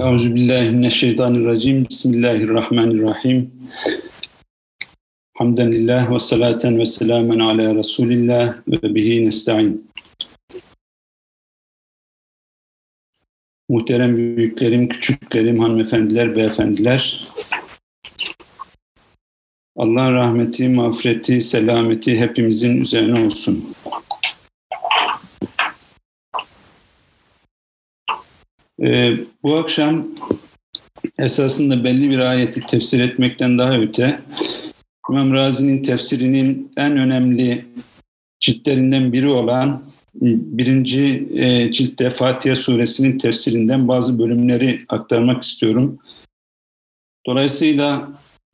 Euzubillahimineşşeytanirracim. Bismillahirrahmanirrahim. Hamden lillah ve salaten ve selamen ala Resulillah ve bihi nesta'in. Muhterem büyüklerim, küçüklerim, hanımefendiler, beyefendiler. Allah'ın rahmeti, mağfireti, selameti hepimizin üzerine olsun. Ee, bu akşam esasında belli bir ayeti tefsir etmekten daha öte İmam Razi'nin tefsirinin en önemli ciltlerinden biri olan birinci e, ciltte Fatiha suresinin tefsirinden bazı bölümleri aktarmak istiyorum. Dolayısıyla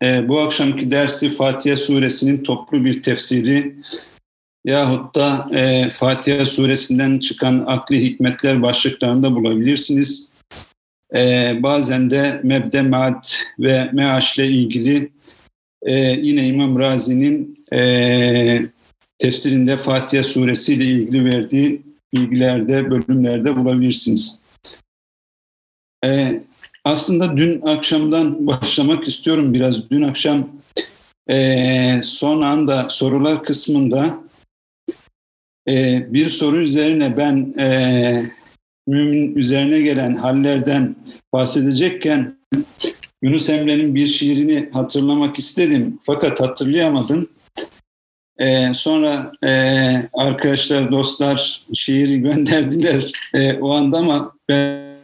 e, bu akşamki dersi Fatiha suresinin toplu bir tefsiri yahut da e, Fatiha suresinden çıkan akli hikmetler başlıklarında bulabilirsiniz. E, bazen de mebde maad ve meaş ile ilgili e, yine İmam Razi'nin e, tefsirinde Fatiha suresi ile ilgili verdiği bilgilerde, bölümlerde bulabilirsiniz. E, aslında dün akşamdan başlamak istiyorum biraz. Dün akşam e, son anda sorular kısmında e, bir soru üzerine ben e, mümin üzerine gelen hallerden bahsedecekken Yunus Emre'nin bir şiirini hatırlamak istedim fakat hatırlayamadım. Ee, sonra e, arkadaşlar, dostlar şiiri gönderdiler e, o anda ama ben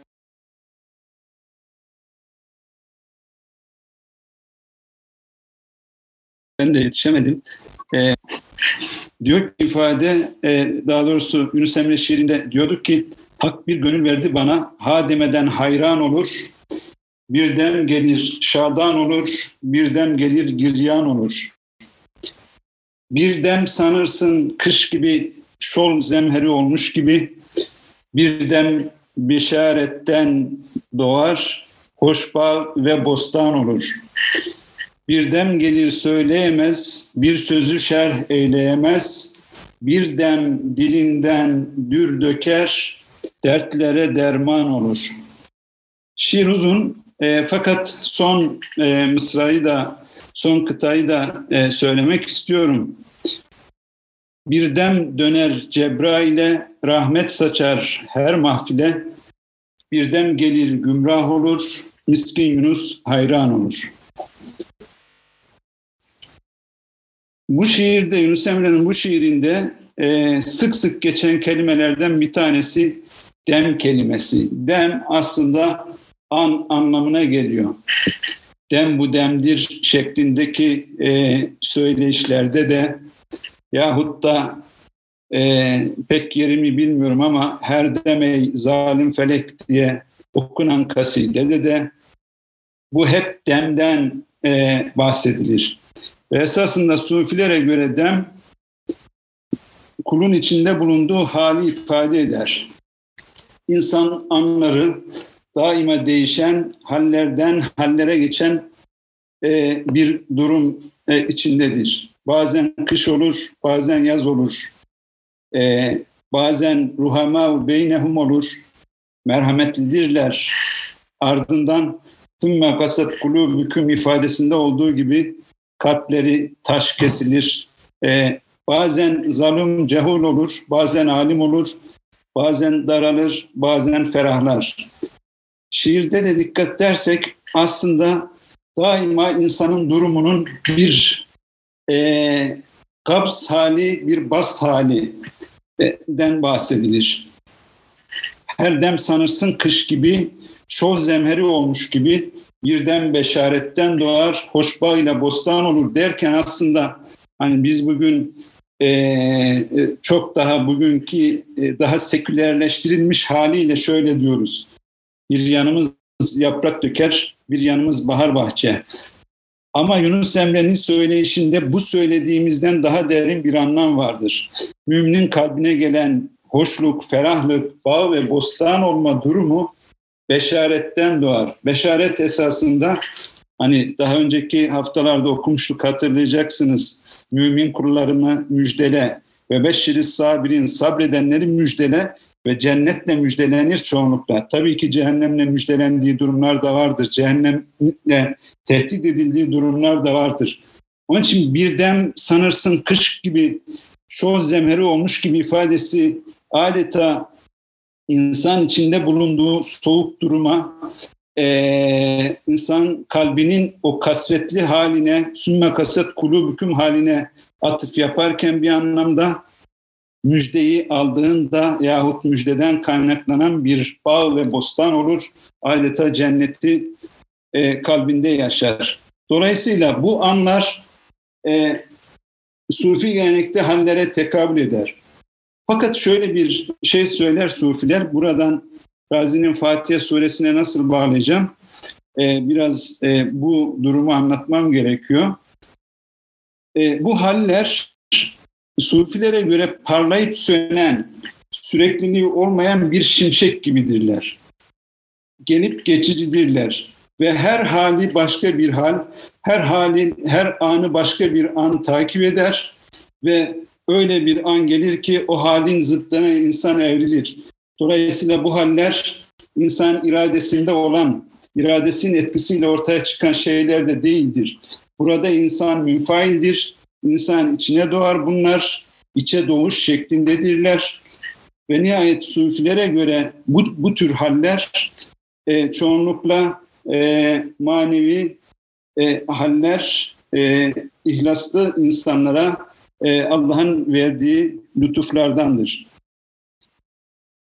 ben de yetişemedim. E, diyor ki ifade, e, daha doğrusu Yunus Emre şiirinde diyorduk ki Hak bir gönül verdi bana, ha demeden hayran olur, birden gelir şadan olur, birden gelir giryan olur. Birden sanırsın kış gibi şol zemheri olmuş gibi, birden bişaretten doğar, hoşbağ ve bostan olur. Birden gelir söyleyemez, bir sözü şerh eyleyemez, birden dilinden dür döker, dertlere derman olur. Şiir uzun e, fakat son e, mısrayı da son kıtayı da e, söylemek istiyorum. Bir dem döner Cebrail'e, rahmet saçar her mahfile. Bir dem gelir gümrah olur, miskin Yunus hayran olur. Bu şiirde, Yunus Emre'nin bu şiirinde e, sık sık geçen kelimelerden bir tanesi dem kelimesi. Dem aslında an anlamına geliyor. Dem bu demdir şeklindeki e, söyleyişlerde de yahut da e, pek yerimi bilmiyorum ama her demey zalim felek diye okunan kasidede de bu hep demden e, bahsedilir. Ve esasında sufilere göre dem kulun içinde bulunduğu hali ifade eder insan anları daima değişen hallerden hallere geçen e, bir durum e, içindedir. Bazen kış olur, bazen yaz olur. E, bazen ruhama beynehum olur, merhametlidirler. Ardından tümme kasat kulubüküm ifadesinde olduğu gibi kalpleri taş kesilir. E, bazen zalim cehul olur, bazen alim olur, bazen daralır, bazen ferahlar. Şiirde de dikkat dersek aslında daima insanın durumunun bir e, kabz hali, bir bast halinden bahsedilir. Her dem sanırsın kış gibi, şol zemheri olmuş gibi birden beşaretten doğar, hoşbağ ile bostan olur derken aslında hani biz bugün ee, e, çok daha bugünkü e, daha sekülerleştirilmiş haliyle şöyle diyoruz. Bir yanımız yaprak döker, bir yanımız bahar bahçe. Ama Yunus Emre'nin söyleyişinde bu söylediğimizden daha derin bir anlam vardır. Müminin kalbine gelen hoşluk, ferahlık, bağ ve bostan olma durumu beşaretten doğar. Beşaret esasında hani daha önceki haftalarda okumuştuk hatırlayacaksınız mümin kullarımı müjdele ve beşşiri sabirin sabredenleri müjdele ve cennetle müjdelenir çoğunlukla. Tabii ki cehennemle müjdelendiği durumlar da vardır. Cehennemle tehdit edildiği durumlar da vardır. Onun için birden sanırsın kış gibi şoz zemheri olmuş gibi ifadesi adeta insan içinde bulunduğu soğuk duruma, e, insan kalbinin o kasvetli haline, sümme kaset kulubüküm haline atıf yaparken bir anlamda müjdeyi aldığında yahut müjdeden kaynaklanan bir bağ ve bostan olur. Adeta cenneti e, kalbinde yaşar. Dolayısıyla bu anlar e, Sufi gelenekte hallere tekabül eder. Fakat şöyle bir şey söyler Sufiler, buradan Razi'nin Fatiha suresine nasıl bağlayacağım? Ee, biraz e, bu durumu anlatmam gerekiyor. E, bu haller Sufilere göre parlayıp sönen, sürekliliği olmayan bir şimşek gibidirler. Gelip geçicidirler ve her hali başka bir hal, her hali, her anı başka bir an takip eder ve öyle bir an gelir ki o halin zıttına insan evrilir. Dolayısıyla bu haller insan iradesinde olan, iradesinin etkisiyle ortaya çıkan şeyler de değildir. Burada insan münfaildir, insan içine doğar bunlar, içe doğuş şeklindedirler. Ve nihayet sufilere göre bu, bu tür haller e, çoğunlukla e, manevi e, haller e, ihlaslı insanlara e, Allah'ın verdiği lütuflardandır.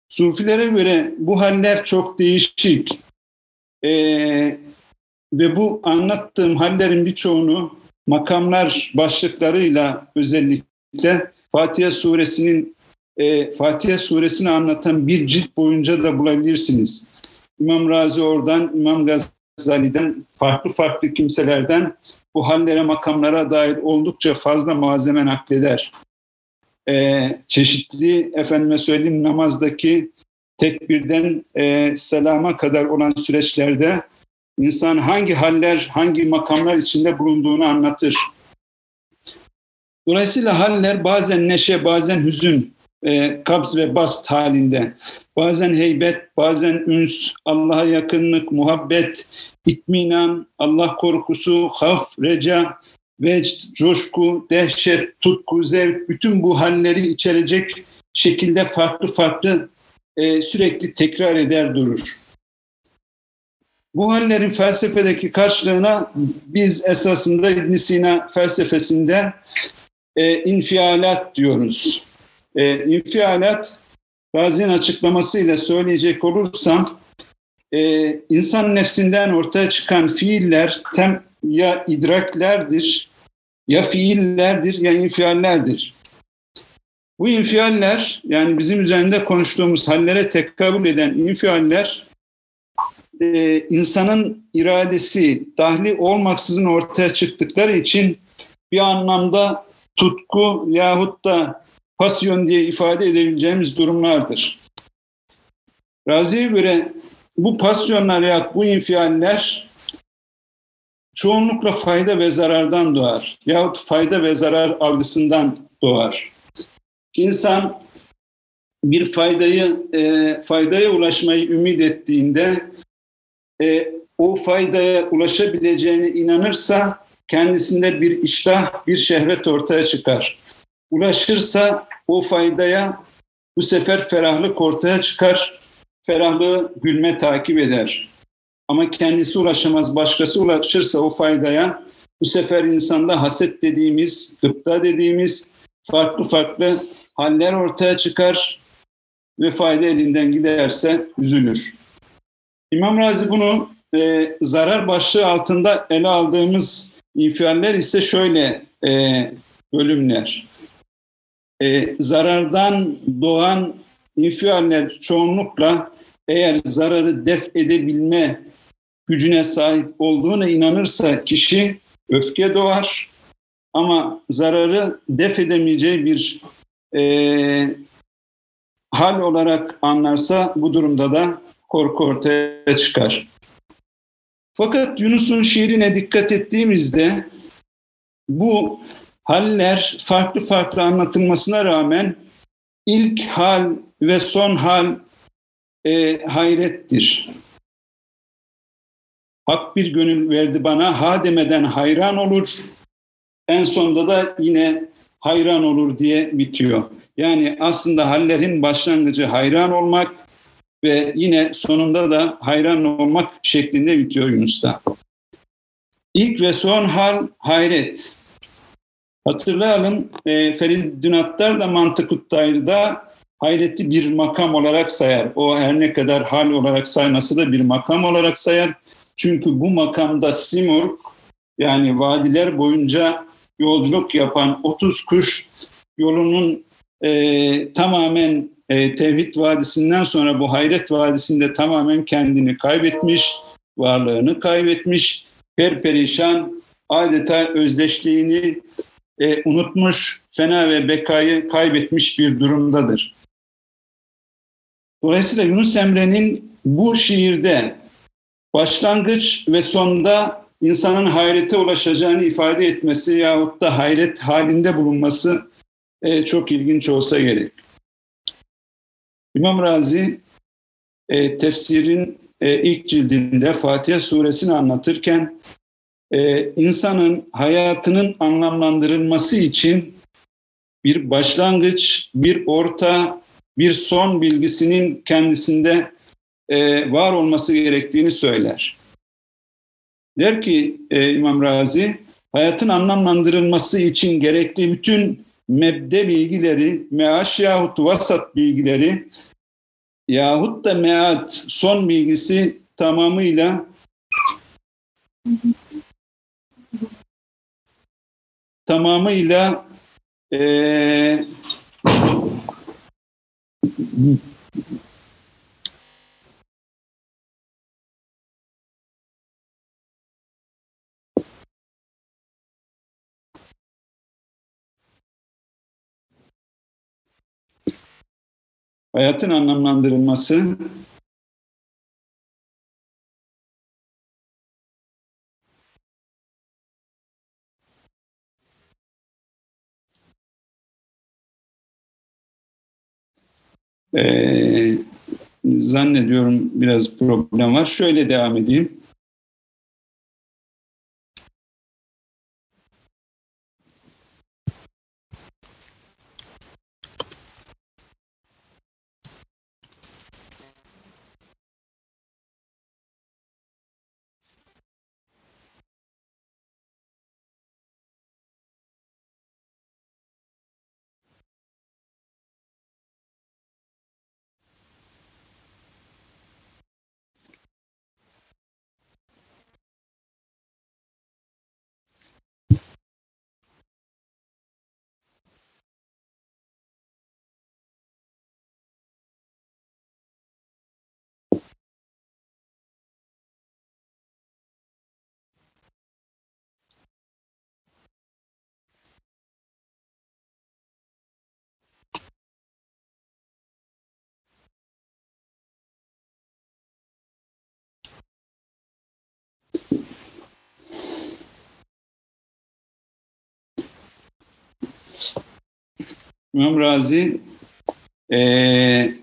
Sufilere göre bu haller çok değişik. E, ve bu anlattığım hallerin birçoğunu makamlar başlıklarıyla özellikle Fatiha suresinin e, Fatiha suresini anlatan bir cilt boyunca da bulabilirsiniz. İmam Razi oradan, İmam Gazali'den, farklı farklı kimselerden bu hallere, makamlara dair oldukça fazla malzeme nakleder. Ee, çeşitli, efendime söyleyeyim, namazdaki tekbirden e, selama kadar olan süreçlerde insan hangi haller, hangi makamlar içinde bulunduğunu anlatır. Dolayısıyla haller bazen neşe, bazen hüzün, e, kabz ve bast halinde, bazen heybet, bazen üns, Allah'a yakınlık, muhabbet, itminan, Allah korkusu, haf, reca, vecd, coşku, dehşet, tutku, zevk, bütün bu halleri içerecek şekilde farklı farklı e, sürekli tekrar eder durur. Bu hallerin felsefedeki karşılığına biz esasında ibn Sina felsefesinde e, infialat diyoruz. E, infialat, Razi'nin açıklamasıyla söyleyecek olursam, e, insan nefsinden ortaya çıkan fiiller tem ya idraklerdir, ya fiillerdir, ya infiallerdir. Bu infialler, yani bizim üzerinde konuştuğumuz hallere tekabül eden infialler, e, insanın iradesi dahli olmaksızın ortaya çıktıkları için bir anlamda tutku yahut da pasyon diye ifade edebileceğimiz durumlardır. Razi'ye göre bu pasyonlar ya bu infialler çoğunlukla fayda ve zarardan doğar yahut fayda ve zarar algısından doğar. İnsan bir faydayı e, faydaya ulaşmayı ümit ettiğinde e, o faydaya ulaşabileceğine inanırsa kendisinde bir iştah, bir şehvet ortaya çıkar. Ulaşırsa o faydaya bu sefer ferahlık ortaya çıkar. Ferahlığı gülme takip eder. Ama kendisi ulaşamaz, başkası ulaşırsa o faydaya bu sefer insanda haset dediğimiz, gıpta dediğimiz farklı farklı haller ortaya çıkar ve fayda elinden giderse üzülür. İmam Razi bunu e, zarar başlığı altında ele aldığımız infialler ise şöyle e, bölümler. E, zarardan doğan infialler çoğunlukla eğer zararı def edebilme gücüne sahip olduğuna inanırsa kişi öfke doğar ama zararı def edemeyeceği bir e, hal olarak anlarsa bu durumda da korku ortaya çıkar. Fakat Yunus'un şiirine dikkat ettiğimizde bu haller farklı farklı anlatılmasına rağmen ilk hal ve son hal e, hayrettir. Hak bir gönül verdi bana, ha demeden hayran olur. En sonunda da yine hayran olur diye bitiyor. Yani aslında hallerin başlangıcı hayran olmak ve yine sonunda da hayran olmak şeklinde bitiyor Yunus'ta. İlk ve son hal hayret. Hatırlayalım e, Feridun Attar da Mantık Dair'da hayreti bir makam olarak sayar. O her ne kadar hal olarak sayması da bir makam olarak sayar. Çünkü bu makamda Simurg yani vadiler boyunca yolculuk yapan 30 kuş yolunun e, tamamen e, Tevhid Vadisi'nden sonra bu Hayret Vadisi'nde tamamen kendini kaybetmiş, varlığını kaybetmiş, perperişan, adeta özdeşliğini e, unutmuş, fena ve bekayı kaybetmiş bir durumdadır. Dolayısıyla Yunus Emre'nin bu şiirde başlangıç ve sonda insanın hayrete ulaşacağını ifade etmesi yahut da hayret halinde bulunması e, çok ilginç olsa gerek. İmam Razi e, tefsirin e, ilk cildinde Fatiha suresini anlatırken e, insanın hayatının anlamlandırılması için bir başlangıç, bir orta, bir son bilgisinin kendisinde e, var olması gerektiğini söyler. Der ki e, İmam Razi, hayatın anlamlandırılması için gerekli bütün mebde bilgileri, meaş yahut vasat bilgileri yahut da meat son bilgisi tamamıyla tamamıyla e, hayatın anlamlandırılması Ee, zannediyorum biraz problem var. Şöyle devam edeyim. İmam Razi e,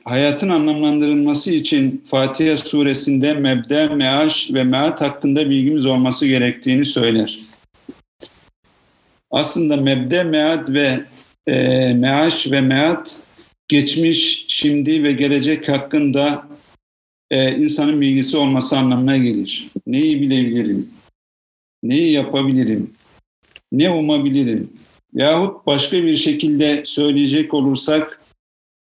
hayatın anlamlandırılması için Fatiha suresinde mebde, meaş ve meat hakkında bilgimiz olması gerektiğini söyler. Aslında mebde, meat ve e, meaş ve meat geçmiş, şimdi ve gelecek hakkında e, insanın bilgisi olması anlamına gelir. Neyi bilebilirim? Neyi yapabilirim? Ne umabilirim? Yahut başka bir şekilde söyleyecek olursak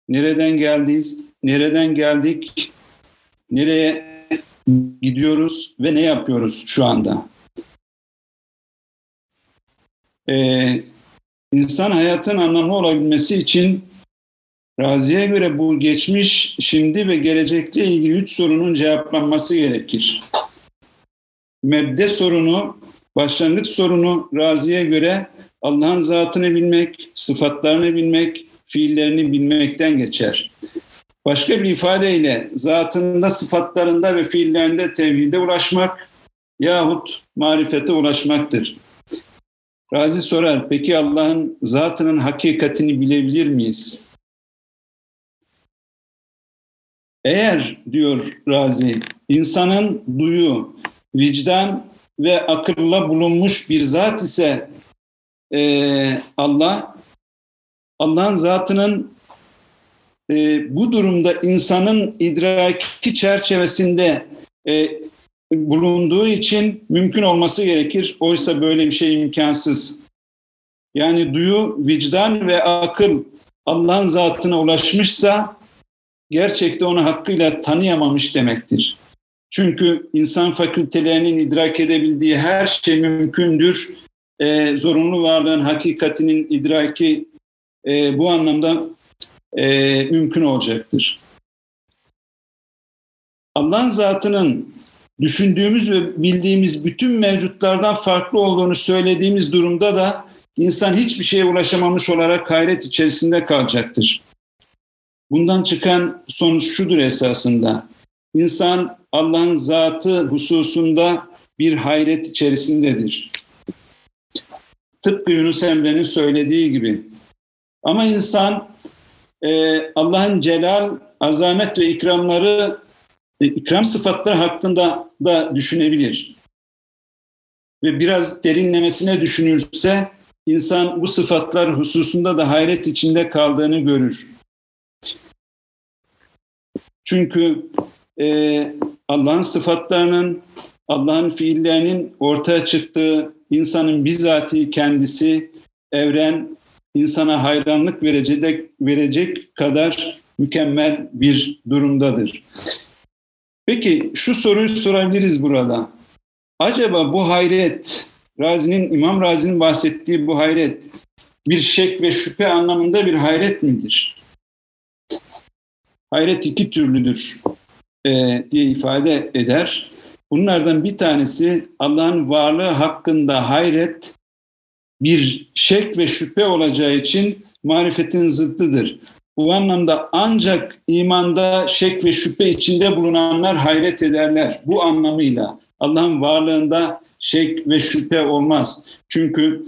nereden geldiyiz, nereden geldik, nereye gidiyoruz ve ne yapıyoruz şu anda? Ee, insan hayatın anlamlı olabilmesi için Razi'ye göre bu geçmiş, şimdi ve gelecekle ilgili üç sorunun cevaplanması gerekir. Mebde sorunu, başlangıç sorunu Razi'ye göre Allah'ın zatını bilmek, sıfatlarını bilmek, fiillerini bilmekten geçer. Başka bir ifadeyle zatında, sıfatlarında ve fiillerinde tevhide ulaşmak yahut marifete ulaşmaktır. Razi sorar, peki Allah'ın zatının hakikatini bilebilir miyiz? Eğer diyor Razi, insanın duyu, vicdan ve akılla bulunmuş bir zat ise e, Allah, Allah'ın zatının e, bu durumda insanın idraki çerçevesinde e, bulunduğu için mümkün olması gerekir. Oysa böyle bir şey imkansız. Yani duyu, vicdan ve akıl Allah'ın zatına ulaşmışsa gerçekte onu hakkıyla tanıyamamış demektir. Çünkü insan fakültelerinin idrak edebildiği her şey mümkündür. E, zorunlu varlığın hakikatinin idraki e, bu anlamda e, mümkün olacaktır. Allah'ın zatının düşündüğümüz ve bildiğimiz bütün mevcutlardan farklı olduğunu söylediğimiz durumda da insan hiçbir şeye ulaşamamış olarak hayret içerisinde kalacaktır. Bundan çıkan sonuç şudur esasında. İnsan Allah'ın zatı hususunda bir hayret içerisindedir. Tıpkı Yunus Emre'nin söylediği gibi. Ama insan e, Allah'ın celal, azamet ve ikramları, e, ikram sıfatları hakkında da düşünebilir. Ve biraz derinlemesine düşünürse insan bu sıfatlar hususunda da hayret içinde kaldığını görür. Çünkü e, Allah'ın sıfatlarının, Allah'ın fiillerinin ortaya çıktığı insanın bizatihi kendisi, evren, insana hayranlık verecek, verecek kadar mükemmel bir durumdadır. Peki şu soruyu sorabiliriz burada. Acaba bu hayret, Razi'nin, İmam Razi'nin bahsettiği bu hayret bir şek ve şüphe anlamında bir hayret midir? Hayret iki türlüdür e, diye ifade eder. Bunlardan bir tanesi Allah'ın varlığı hakkında hayret bir şek ve şüphe olacağı için marifetin zıddıdır. Bu anlamda ancak imanda şek ve şüphe içinde bulunanlar hayret ederler. Bu anlamıyla Allah'ın varlığında şek ve şüphe olmaz. Çünkü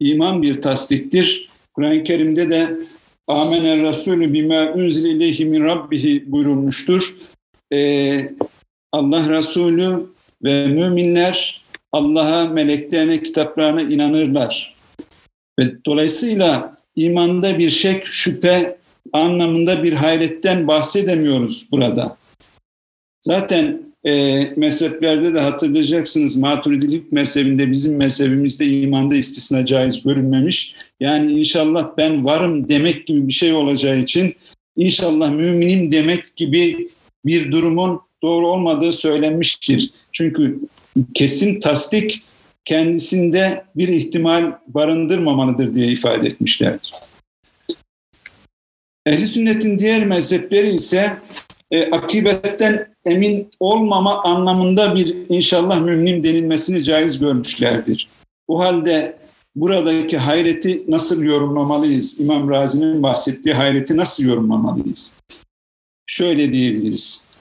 iman bir tasdiktir. Kur'an-ı Kerim'de de Amener Resulü bima unzile ileyhi min rabbihi buyurulmuştur. Ee, Allah Resulü ve müminler Allah'a, meleklerine, kitaplarına inanırlar. Ve dolayısıyla imanda bir şek, şüphe anlamında bir hayretten bahsedemiyoruz burada. Zaten e, mezheplerde de hatırlayacaksınız maturidilik mezhebinde bizim mezhebimizde imanda istisna caiz görünmemiş. Yani inşallah ben varım demek gibi bir şey olacağı için inşallah müminim demek gibi bir durumun doğru olmadığı söylenmiştir. Çünkü kesin tasdik kendisinde bir ihtimal barındırmamalıdır diye ifade etmişlerdir. Ehli sünnetin diğer mezhepleri ise e, akibetten emin olmama anlamında bir inşallah müminim denilmesini caiz görmüşlerdir. Bu halde buradaki hayreti nasıl yorumlamalıyız? İmam Razi'nin bahsettiği hayreti nasıl yorumlamalıyız? Şöyle diyebiliriz.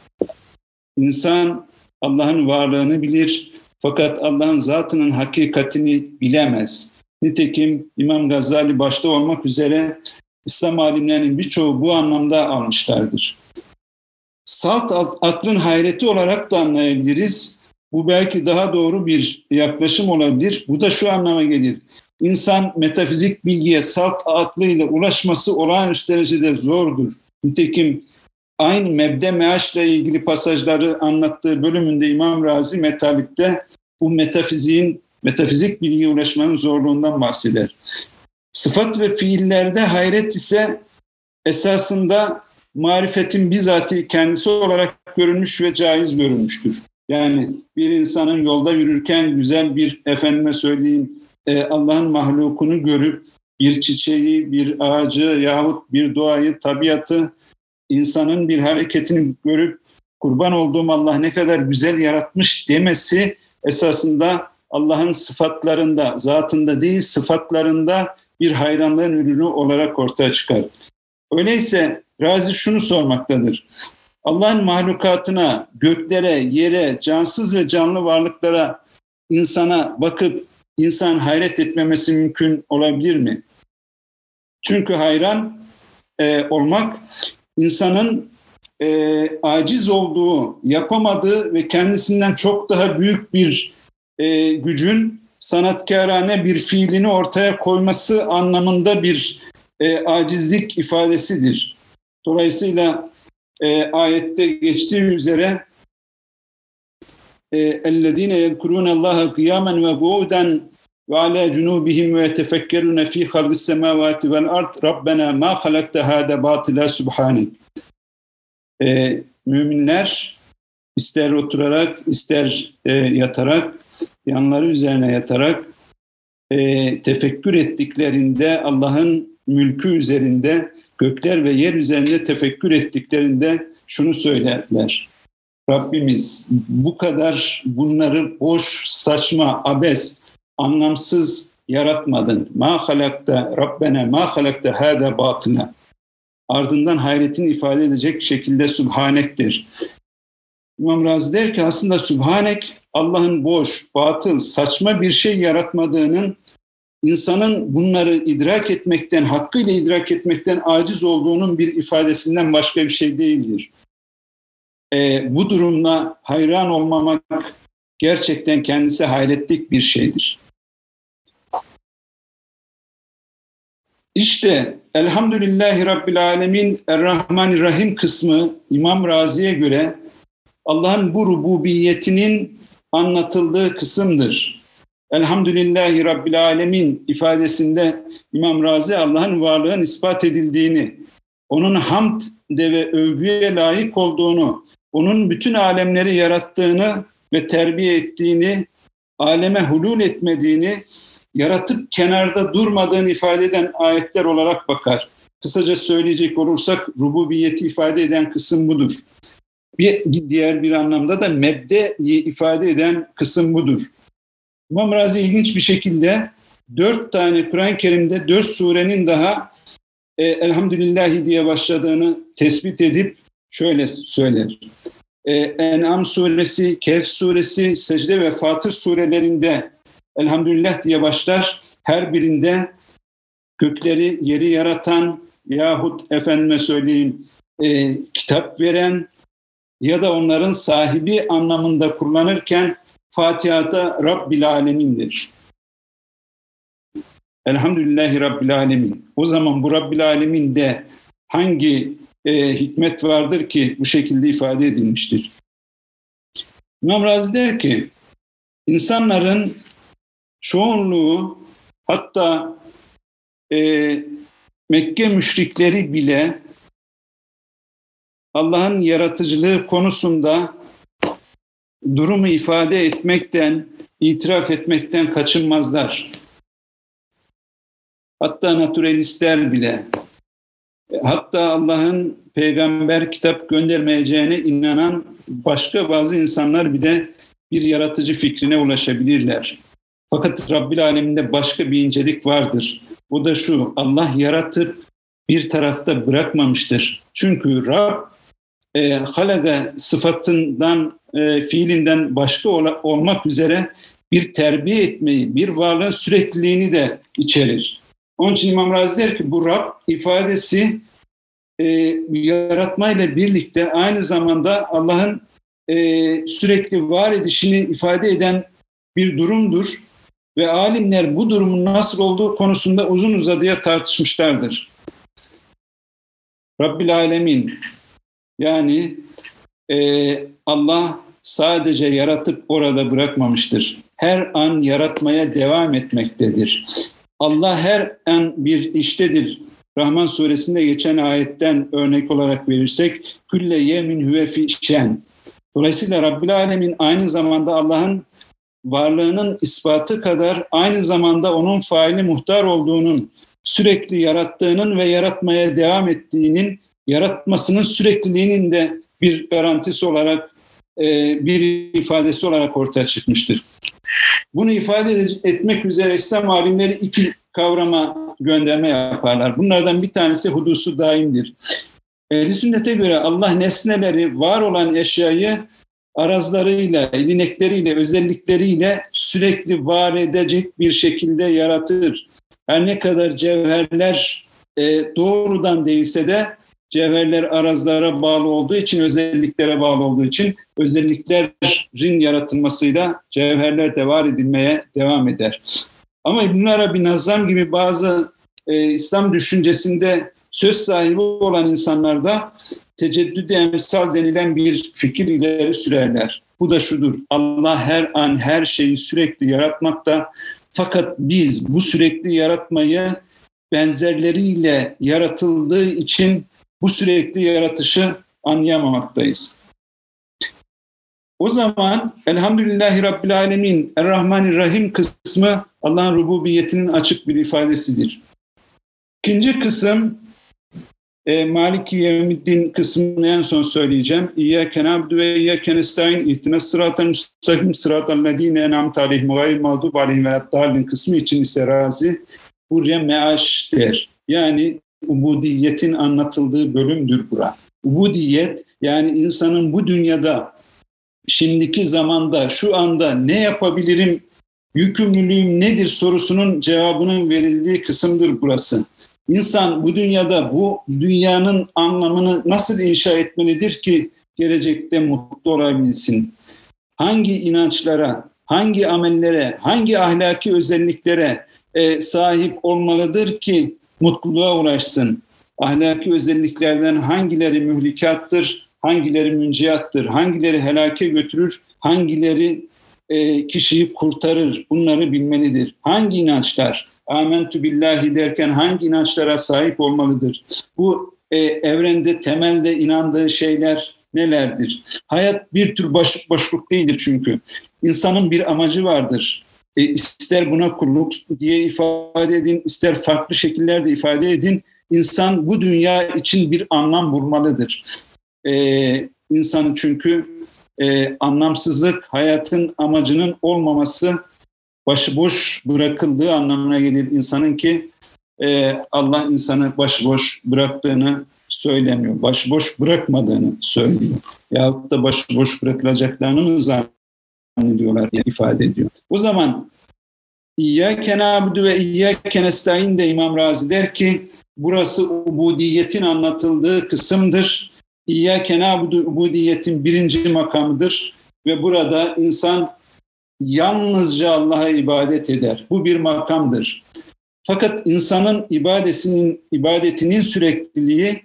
İnsan Allah'ın varlığını bilir fakat Allah'ın zatının hakikatini bilemez. Nitekim İmam Gazali başta olmak üzere İslam alimlerinin birçoğu bu anlamda almışlardır. Salt aklın hayreti olarak da anlayabiliriz. Bu belki daha doğru bir yaklaşım olabilir. Bu da şu anlama gelir. İnsan metafizik bilgiye salt aklıyla ulaşması olağanüstü derecede zordur. Nitekim aynı mebde meaşla ilgili pasajları anlattığı bölümünde İmam Razi Metalik'te bu metafiziğin, metafizik bilgiye ulaşmanın zorluğundan bahseder. Sıfat ve fiillerde hayret ise esasında marifetin bizatihi kendisi olarak görülmüş ve caiz görülmüştür. Yani bir insanın yolda yürürken güzel bir efendime söyleyeyim e, Allah'ın mahlukunu görüp bir çiçeği, bir ağacı yahut bir doğayı, tabiatı insanın bir hareketini görüp kurban olduğum Allah ne kadar güzel yaratmış demesi esasında Allah'ın sıfatlarında, zatında değil sıfatlarında bir hayranlığın ürünü olarak ortaya çıkar. Öyleyse Razi şunu sormaktadır. Allah'ın mahlukatına, göklere, yere, cansız ve canlı varlıklara, insana bakıp insan hayret etmemesi mümkün olabilir mi? Çünkü hayran e, olmak insanın e, aciz olduğu, yapamadığı ve kendisinden çok daha büyük bir e, gücün sanatkarane bir fiilini ortaya koyması anlamında bir e, acizlik ifadesidir. Dolayısıyla e, ayette geçtiği üzere اَلَّذ۪ينَ يَذْكُرُونَ اللّٰهَ قِيَامًا وَقُعُودًا ve ala cunubihim ve tefekkerune fi halqis semavati vel ard Rabbena ma halakte hada batila subhanek. Ee, müminler ister oturarak ister e, yatarak yanları üzerine yatarak e, tefekkür ettiklerinde Allah'ın mülkü üzerinde gökler ve yer üzerinde tefekkür ettiklerinde şunu söylerler. Rabbimiz bu kadar bunları boş, saçma, abes anlamsız yaratmadın. Ma halakta Rabbena ma halakta hada batına. Ardından hayretini ifade edecek şekilde Sübhanek'tir. İmam Razi der ki aslında Sübhanek Allah'ın boş, batıl, saçma bir şey yaratmadığının insanın bunları idrak etmekten, hakkıyla idrak etmekten aciz olduğunun bir ifadesinden başka bir şey değildir. E, bu durumda hayran olmamak gerçekten kendisi hayretlik bir şeydir. İşte Elhamdülillahi Rabbil Alemin Errahmanirrahim kısmı İmam Razi'ye göre Allah'ın bu rububiyetinin anlatıldığı kısımdır. Elhamdülillahi Rabbil Alemin ifadesinde İmam Razi Allah'ın varlığın ispat edildiğini, onun hamd de ve övgüye layık olduğunu, onun bütün alemleri yarattığını ve terbiye ettiğini, aleme hulul etmediğini, yaratıp kenarda durmadığını ifade eden ayetler olarak bakar. Kısaca söyleyecek olursak rububiyeti ifade eden kısım budur. Bir, bir diğer bir anlamda da mebdeyi ifade eden kısım budur. İmam Razi ilginç bir şekilde dört tane Kur'an-ı Kerim'de dört surenin daha e, Elhamdülillahi diye başladığını tespit edip şöyle söyler. E, En'am suresi, Kehf suresi, Secde ve Fatır surelerinde Elhamdülillah diye başlar. Her birinde gökleri, yeri yaratan yahut efendime söyleyeyim e, kitap veren ya da onların sahibi anlamında kullanırken Fatiha'da Rabbil Alemin'dir. Elhamdülillahi Rabbil Alemin. O zaman bu Rabbil Alemin'de hangi e, hikmet vardır ki bu şekilde ifade edilmiştir? İmam Razi der ki, insanların çoğunluğu hatta e, Mekke müşrikleri bile Allah'ın yaratıcılığı konusunda durumu ifade etmekten, itiraf etmekten kaçınmazlar. Hatta naturalistler bile, hatta Allah'ın peygamber kitap göndermeyeceğine inanan başka bazı insanlar bile bir yaratıcı fikrine ulaşabilirler. Fakat Rabbil Aleminde başka bir incelik vardır. O da şu, Allah yaratıp bir tarafta bırakmamıştır. Çünkü Rab e, halaga sıfatından, e, fiilinden başka ol, olmak üzere bir terbiye etmeyi, bir varlığın sürekliliğini de içerir. Onun için İmam Razi der ki bu Rab ifadesi e, yaratmayla birlikte aynı zamanda Allah'ın e, sürekli var edişini ifade eden bir durumdur. Ve alimler bu durumun nasıl olduğu konusunda uzun uzadıya tartışmışlardır. Rabbil Alemin yani e, Allah sadece yaratıp orada bırakmamıştır. Her an yaratmaya devam etmektedir. Allah her an bir iştedir. Rahman suresinde geçen ayetten örnek olarak verirsek külle yemin huve fi. Dolayısıyla Rabbil Alemin aynı zamanda Allah'ın varlığının ispatı kadar aynı zamanda onun faili muhtar olduğunun, sürekli yarattığının ve yaratmaya devam ettiğinin, yaratmasının sürekliliğinin de bir garantisi olarak, e, bir ifadesi olarak ortaya çıkmıştır. Bunu ifade etmek üzere İslam alimleri iki kavrama gönderme yaparlar. Bunlardan bir tanesi hudusu daimdir. Ehli sünnete göre Allah nesneleri, var olan eşyayı arazlarıyla, ilinekleriyle, özellikleriyle sürekli var edecek bir şekilde yaratır. Her ne kadar cevherler e, doğrudan değilse de Cevherler arazlara bağlı olduğu için, özelliklere bağlı olduğu için özelliklerin yaratılmasıyla cevherler de var edilmeye devam eder. Ama İbn Arabi Nazam gibi bazı e, İslam düşüncesinde söz sahibi olan insanlarda teceddüd emsal denilen bir fikir ileri sürerler. Bu da şudur. Allah her an her şeyi sürekli yaratmakta. Fakat biz bu sürekli yaratmayı benzerleriyle yaratıldığı için bu sürekli yaratışı anlayamamaktayız. O zaman Elhamdülillahi Rabbil Alemin Errahmanirrahim kısmı Allah'ın rububiyetinin açık bir ifadesidir. İkinci kısım e, Maliki Yevmiddin kısmını en son söyleyeceğim. İyyâke nabdu ve iyyâke nestaîn ihtine sıratel müstakim sıratel lezîne en'amte aleyhim gayril mağdûb aleyhim ve kısmı için ise razi buraya meaş der. Yani ubudiyetin anlatıldığı bölümdür bura. Ubudiyet yani insanın bu dünyada şimdiki zamanda şu anda ne yapabilirim, yükümlülüğüm nedir sorusunun cevabının verildiği kısımdır burası. İnsan bu dünyada bu dünyanın anlamını nasıl inşa etmelidir ki gelecekte mutlu olabilsin? Hangi inançlara, hangi amellere, hangi ahlaki özelliklere e, sahip olmalıdır ki mutluluğa ulaşsın? Ahlaki özelliklerden hangileri mühlikattır, hangileri münciyattır, hangileri helake götürür, hangileri e, kişiyi kurtarır bunları bilmelidir. Hangi inançlar, amentü billahi derken hangi inançlara sahip olmalıdır? Bu e, evrende temelde inandığı şeyler nelerdir? Hayat bir tür boş, boşluk değildir çünkü. İnsanın bir amacı vardır. E, ister buna kulluk diye ifade edin, ister farklı şekillerde ifade edin. İnsan bu dünya için bir anlam bulmalıdır. E, insanı çünkü e, anlamsızlık, hayatın amacının olmaması başıboş bırakıldığı anlamına gelir insanın ki e, Allah insanı başıboş bıraktığını söylemiyor. Başıboş bırakmadığını söylüyor. Yahut da başıboş bırakılacaklarını mı zannediyorlar diye ifade ediyor. O zaman İyyâke nâbudu ve iyyâke nestaîn de İmam Razi der ki burası ubudiyetin anlatıldığı kısımdır. İyyâke nâbudu ubudiyetin birinci makamıdır ve burada insan yalnızca Allah'a ibadet eder. Bu bir makamdır. Fakat insanın ibadesinin ibadetinin sürekliliği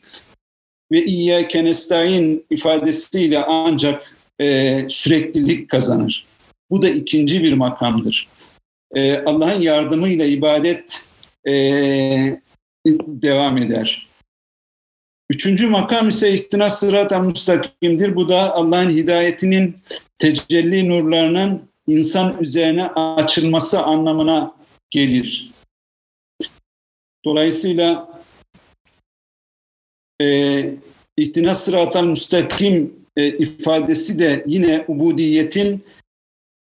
ve İyyâke nestaîn ifadesiyle ancak e, süreklilik kazanır. Bu da ikinci bir makamdır. E, Allah'ın yardımıyla ibadet e, devam eder. Üçüncü makam ise ihtina sırat müstakimdir. Bu da Allah'ın hidayetinin tecelli nurlarının insan üzerine açılması anlamına gelir. Dolayısıyla e, ihtina sıratal müstakim e, ifadesi de yine ubudiyetin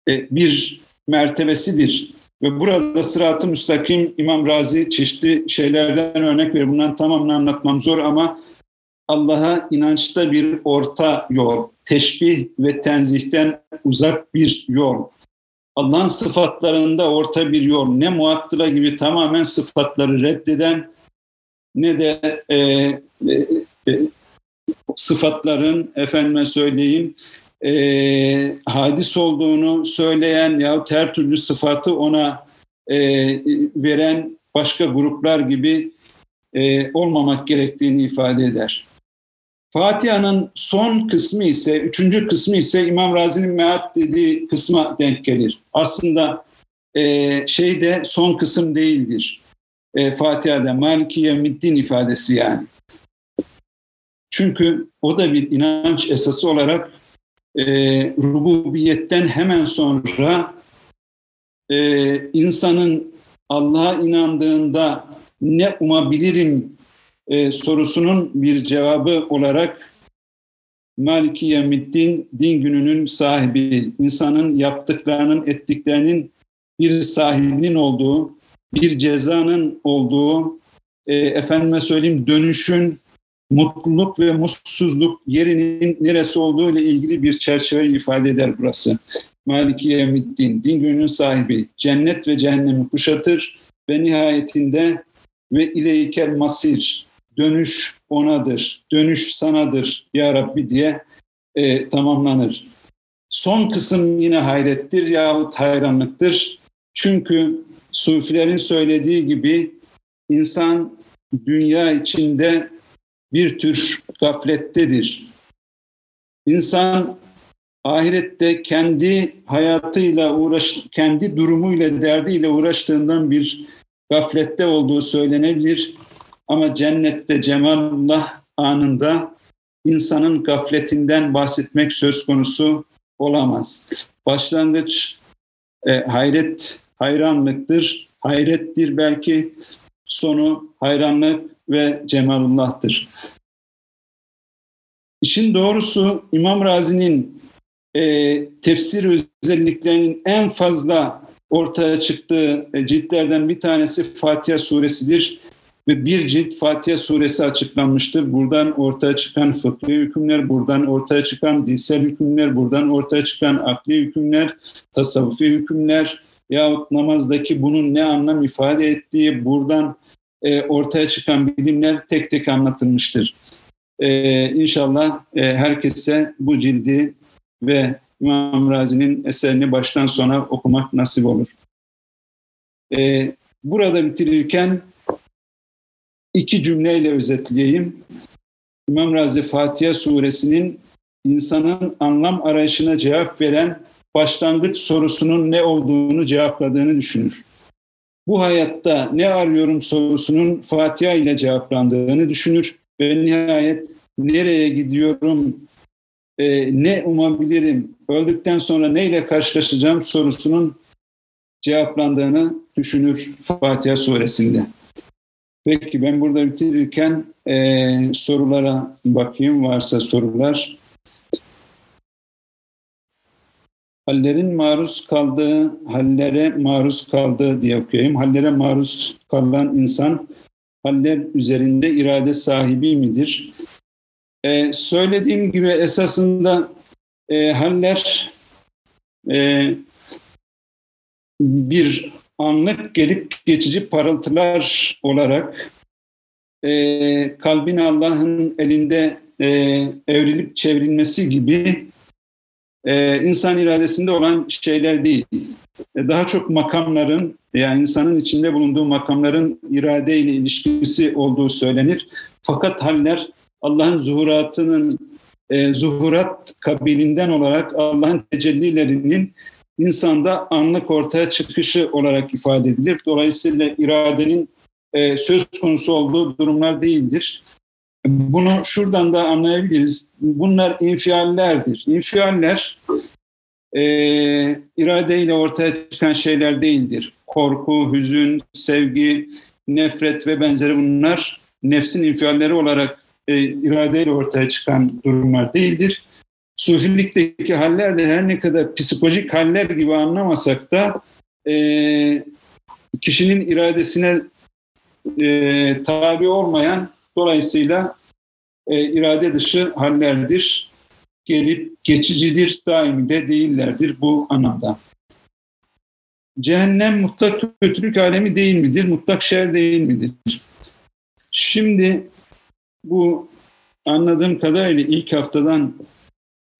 e, bir mertebesidir. Ve burada sırat-ı müstakim İmam Razi çeşitli şeylerden örnek veriyor. Bundan tamamını anlatmam zor ama Allah'a inançta bir orta yol, teşbih ve tenzihten uzak bir yol. Allah'ın sıfatlarında orta bir yol. Ne muattıla gibi tamamen sıfatları reddeden ne de e, e, e, sıfatların efendime söyleyeyim e, hadis olduğunu söyleyen ya her türlü sıfatı ona e, veren başka gruplar gibi e, olmamak gerektiğini ifade eder. Fatiha'nın son kısmı ise, üçüncü kısmı ise İmam Razi'nin meat dediği kısma denk gelir. Aslında e, şey de son kısım değildir. E, Fatiha'da Maliki Yevmiddin ifadesi yani. Çünkü o da bir inanç esası olarak e, rububiyetten hemen sonra e, insanın Allah'a inandığında ne umabilirim e, sorusunun bir cevabı olarak Maliki Yevmiddin din gününün sahibi, insanın yaptıklarının, ettiklerinin bir sahibinin olduğu, bir cezanın olduğu, e, efendime söyleyeyim dönüşün, mutluluk ve mutsuzluk yerinin neresi olduğu ile ilgili bir çerçeve ifade eder burası. Maliki Yevmiddin, din gününün sahibi, cennet ve cehennemi kuşatır ve nihayetinde ve ileykel masir, dönüş onadır, dönüş sanadır ya Rabbi diye e, tamamlanır. Son kısım yine hayrettir yahut hayranlıktır. Çünkü Sufilerin söylediği gibi insan dünya içinde bir tür gaflettedir. İnsan ahirette kendi hayatıyla uğraş, kendi durumuyla, derdiyle uğraştığından bir gaflette olduğu söylenebilir. Ama cennette cemalullah anında insanın gafletinden bahsetmek söz konusu olamaz. Başlangıç e, hayret, hayranlıktır, hayrettir belki, sonu hayranlık ve cemalullah'tır. İşin doğrusu İmam Razi'nin e, tefsir özelliklerinin en fazla ortaya çıktığı e, ciltlerden bir tanesi Fatiha suresidir ve bir cilt Fatiha suresi açıklanmıştır. Buradan ortaya çıkan fıkhi hükümler, buradan ortaya çıkan dilsel hükümler, buradan ortaya çıkan akli hükümler, tasavvufi hükümler yahut namazdaki bunun ne anlam ifade ettiği buradan e, ortaya çıkan bilimler tek tek anlatılmıştır. E, inşallah e, herkese bu cildi ve İmam Razi'nin eserini baştan sona okumak nasip olur. E, burada bitirirken iki cümleyle özetleyeyim. İmam Razi Fatiha suresinin insanın anlam arayışına cevap veren başlangıç sorusunun ne olduğunu cevapladığını düşünür. Bu hayatta ne arıyorum sorusunun Fatiha ile cevaplandığını düşünür ve nihayet nereye gidiyorum, e, ne umabilirim, öldükten sonra neyle karşılaşacağım sorusunun cevaplandığını düşünür Fatiha suresinde. Peki ben burada bitirirken e, sorulara bakayım varsa sorular. Hallerin maruz kaldığı, hallere maruz kaldığı diye okuyayım. Hallere maruz kalan insan haller üzerinde irade sahibi midir? Ee, söylediğim gibi esasında e, haller e, bir anlık gelip geçici parıltılar olarak e, kalbin Allah'ın elinde e, evrilip çevrilmesi gibi e, insan iradesinde olan şeyler değil. E, daha çok makamların yani insanın içinde bulunduğu makamların irade ile ilişkisi olduğu söylenir. Fakat haller Allah'ın zuhuratının e, zuhurat kabilinden olarak Allah'ın tecellilerinin insanda anlık ortaya çıkışı olarak ifade edilir. Dolayısıyla iradenin e, söz konusu olduğu durumlar değildir. Bunu şuradan da anlayabiliriz. Bunlar infiallerdir. İnfialler e, iradeyle ortaya çıkan şeyler değildir. Korku, hüzün, sevgi, nefret ve benzeri bunlar nefsin infialleri olarak e, iradeyle ortaya çıkan durumlar değildir. Sufilikteki haller de her ne kadar psikolojik haller gibi anlamasak da e, kişinin iradesine e, tabi olmayan dolayısıyla e, irade dışı hallerdir. Gelip geçicidir, daimi de değillerdir bu anlamda. Cehennem mutlak kötülük alemi değil midir? Mutlak şer değil midir? Şimdi bu anladığım kadarıyla ilk haftadan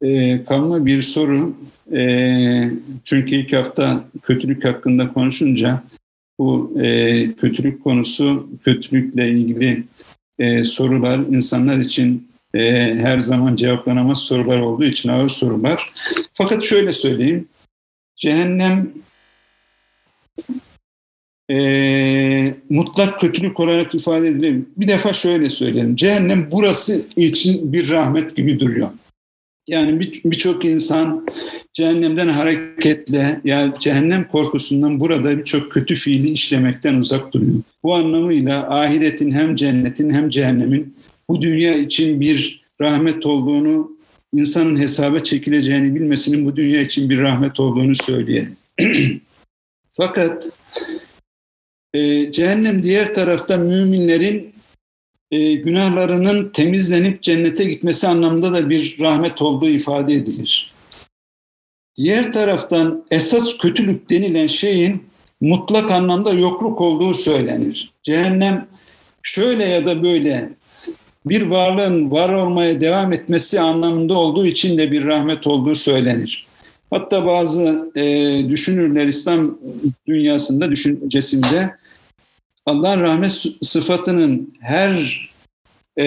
e, kalma bir soru. E, çünkü ilk hafta kötülük hakkında konuşunca bu e, kötülük konusu, kötülükle ilgili e, sorular insanlar için e, her zaman cevaplanamaz sorular olduğu için ağır sorular. Fakat şöyle söyleyeyim, cehennem e, mutlak kötülük olarak ifade edilir. Bir defa şöyle söyleyelim, cehennem burası için bir rahmet gibi duruyor. Yani birçok bir insan cehennemden hareketle yani cehennem korkusundan burada birçok kötü fiili işlemekten uzak duruyor. Bu anlamıyla ahiretin hem cennetin hem cehennemin bu dünya için bir rahmet olduğunu, insanın hesaba çekileceğini bilmesinin bu dünya için bir rahmet olduğunu söyleyelim. Fakat e, cehennem diğer tarafta müminlerin e, günahlarının temizlenip cennete gitmesi anlamında da bir rahmet olduğu ifade edilir. Diğer taraftan esas kötülük denilen şeyin mutlak anlamda yokluk olduğu söylenir. Cehennem şöyle ya da böyle bir varlığın var olmaya devam etmesi anlamında olduğu için de bir rahmet olduğu söylenir. Hatta bazı e, düşünürler İslam dünyasında, düşüncesinde Allah'ın rahmet sıfatının her e,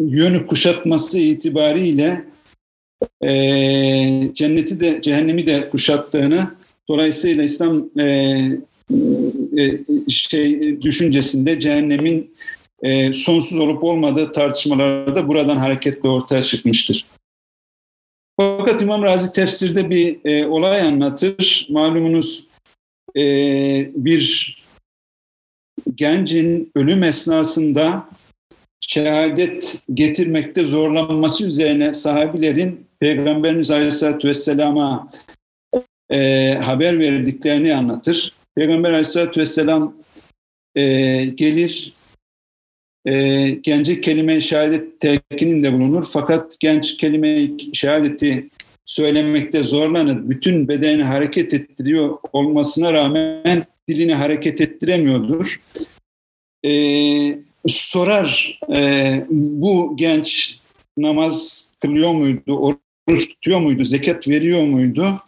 yönü kuşatması itibariyle e, cenneti de cehennemi de kuşattığını dolayısıyla İslam e, e, şey düşüncesinde cehennemin e, sonsuz olup olmadığı tartışmalarda buradan hareketle ortaya çıkmıştır. Fakat İmam Razi tefsirde bir e, olay anlatır. Malumunuz e, bir gencin ölüm esnasında şehadet getirmekte zorlanması üzerine sahabilerin Peygamberimiz Aleyhisselatü Vesselam'a e, haber verdiklerini anlatır. Peygamber Aleyhisselatü Vesselam e, gelir, e, gence kelime-i şehadet telkininde bulunur. Fakat genç kelime-i şehadeti söylemekte zorlanır. Bütün bedeni hareket ettiriyor olmasına rağmen dilini hareket ettiremiyordur. Ee, sorar e, bu genç namaz kılıyor muydu, oruç tutuyor muydu, zekat veriyor muydu,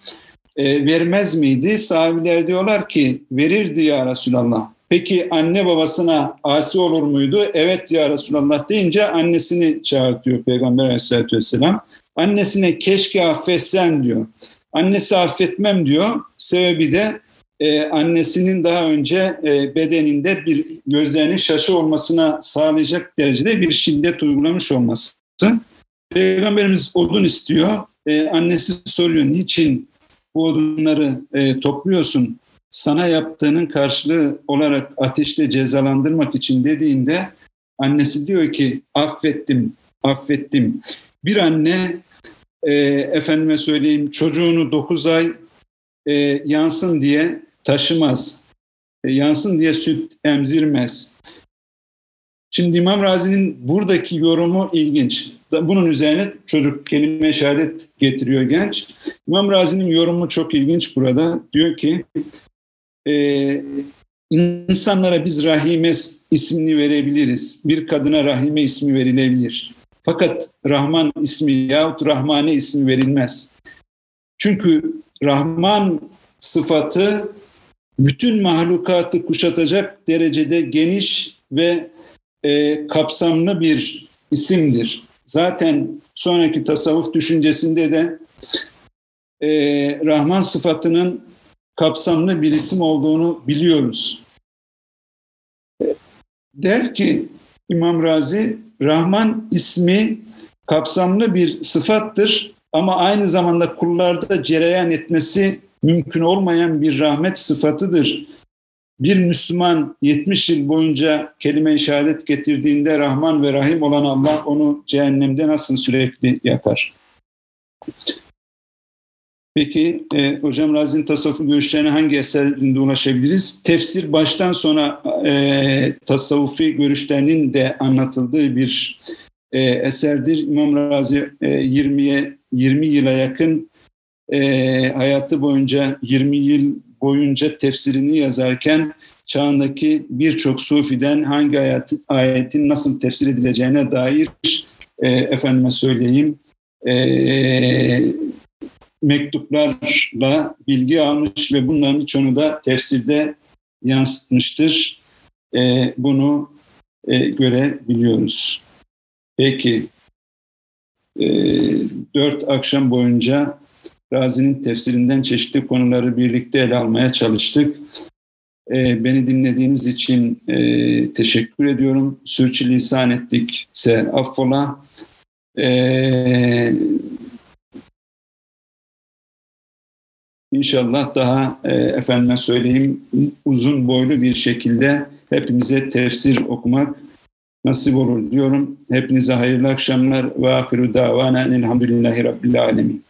e, vermez miydi? Sahabiler diyorlar ki verirdi ya Resulallah. Peki anne babasına asi olur muydu? Evet ya Resulallah deyince annesini çağırtıyor Peygamber aleyhissalatü vesselam. Annesine keşke affetsen diyor. Annesi affetmem diyor. Sebebi de e, annesinin daha önce e, bedeninde bir gözlerinin şaşı olmasına sağlayacak derecede bir şiddet uygulamış olması. Peygamberimiz odun istiyor. E, annesi soruyor niçin bu odunları e, topluyorsun? Sana yaptığının karşılığı olarak ateşte cezalandırmak için dediğinde annesi diyor ki affettim, affettim. Bir anne e, efendime söyleyeyim çocuğunu 9 ay e, yansın diye taşımaz. E, yansın diye süt emzirmez. Şimdi İmam Razi'nin buradaki yorumu ilginç. Bunun üzerine çocuk kelime şehadet getiriyor genç. İmam Razi'nin yorumu çok ilginç burada. Diyor ki e, insanlara biz Rahime ismini verebiliriz. Bir kadına Rahime ismi verilebilir. Fakat Rahman ismi yahut Rahmane ismi verilmez. Çünkü Rahman sıfatı bütün mahlukatı kuşatacak derecede geniş ve e, kapsamlı bir isimdir. Zaten sonraki tasavvuf düşüncesinde de e, Rahman sıfatının kapsamlı bir isim olduğunu biliyoruz. Der ki İmam Razi, Rahman ismi kapsamlı bir sıfattır ama aynı zamanda kullarda cereyan etmesi mümkün olmayan bir rahmet sıfatıdır. Bir Müslüman 70 yıl boyunca kelime-i şehadet getirdiğinde Rahman ve Rahim olan Allah onu cehennemde nasıl sürekli yakar? Peki e, Hocam Razi'nin tasavvufu görüşlerine hangi eserinde ulaşabiliriz? Tefsir baştan sona e, tasavvufi görüşlerinin de anlatıldığı bir e, eserdir. İmam Razi e, 20'ye 20 yıla yakın e, hayatı boyunca 20 yıl boyunca tefsirini yazarken çağındaki birçok sufiden hangi ayet, ayetin nasıl tefsir edileceğine dair e, efendime söyleyeyim e, mektuplarla bilgi almış ve bunların çoğunu da tefsirde yansıtmıştır. E, bunu e, görebiliyoruz. Peki, e, dört akşam boyunca Razi'nin tefsirinden çeşitli konuları birlikte ele almaya çalıştık. E, beni dinlediğiniz için e, teşekkür ediyorum. Sürçülisan ettikse affola. E, İnşallah daha e, efendime söyleyeyim uzun boylu bir şekilde hepimize tefsir okumak nasip olur diyorum. Hepinize hayırlı akşamlar ve ahiru davana elhamdülillahi rabbil alemin.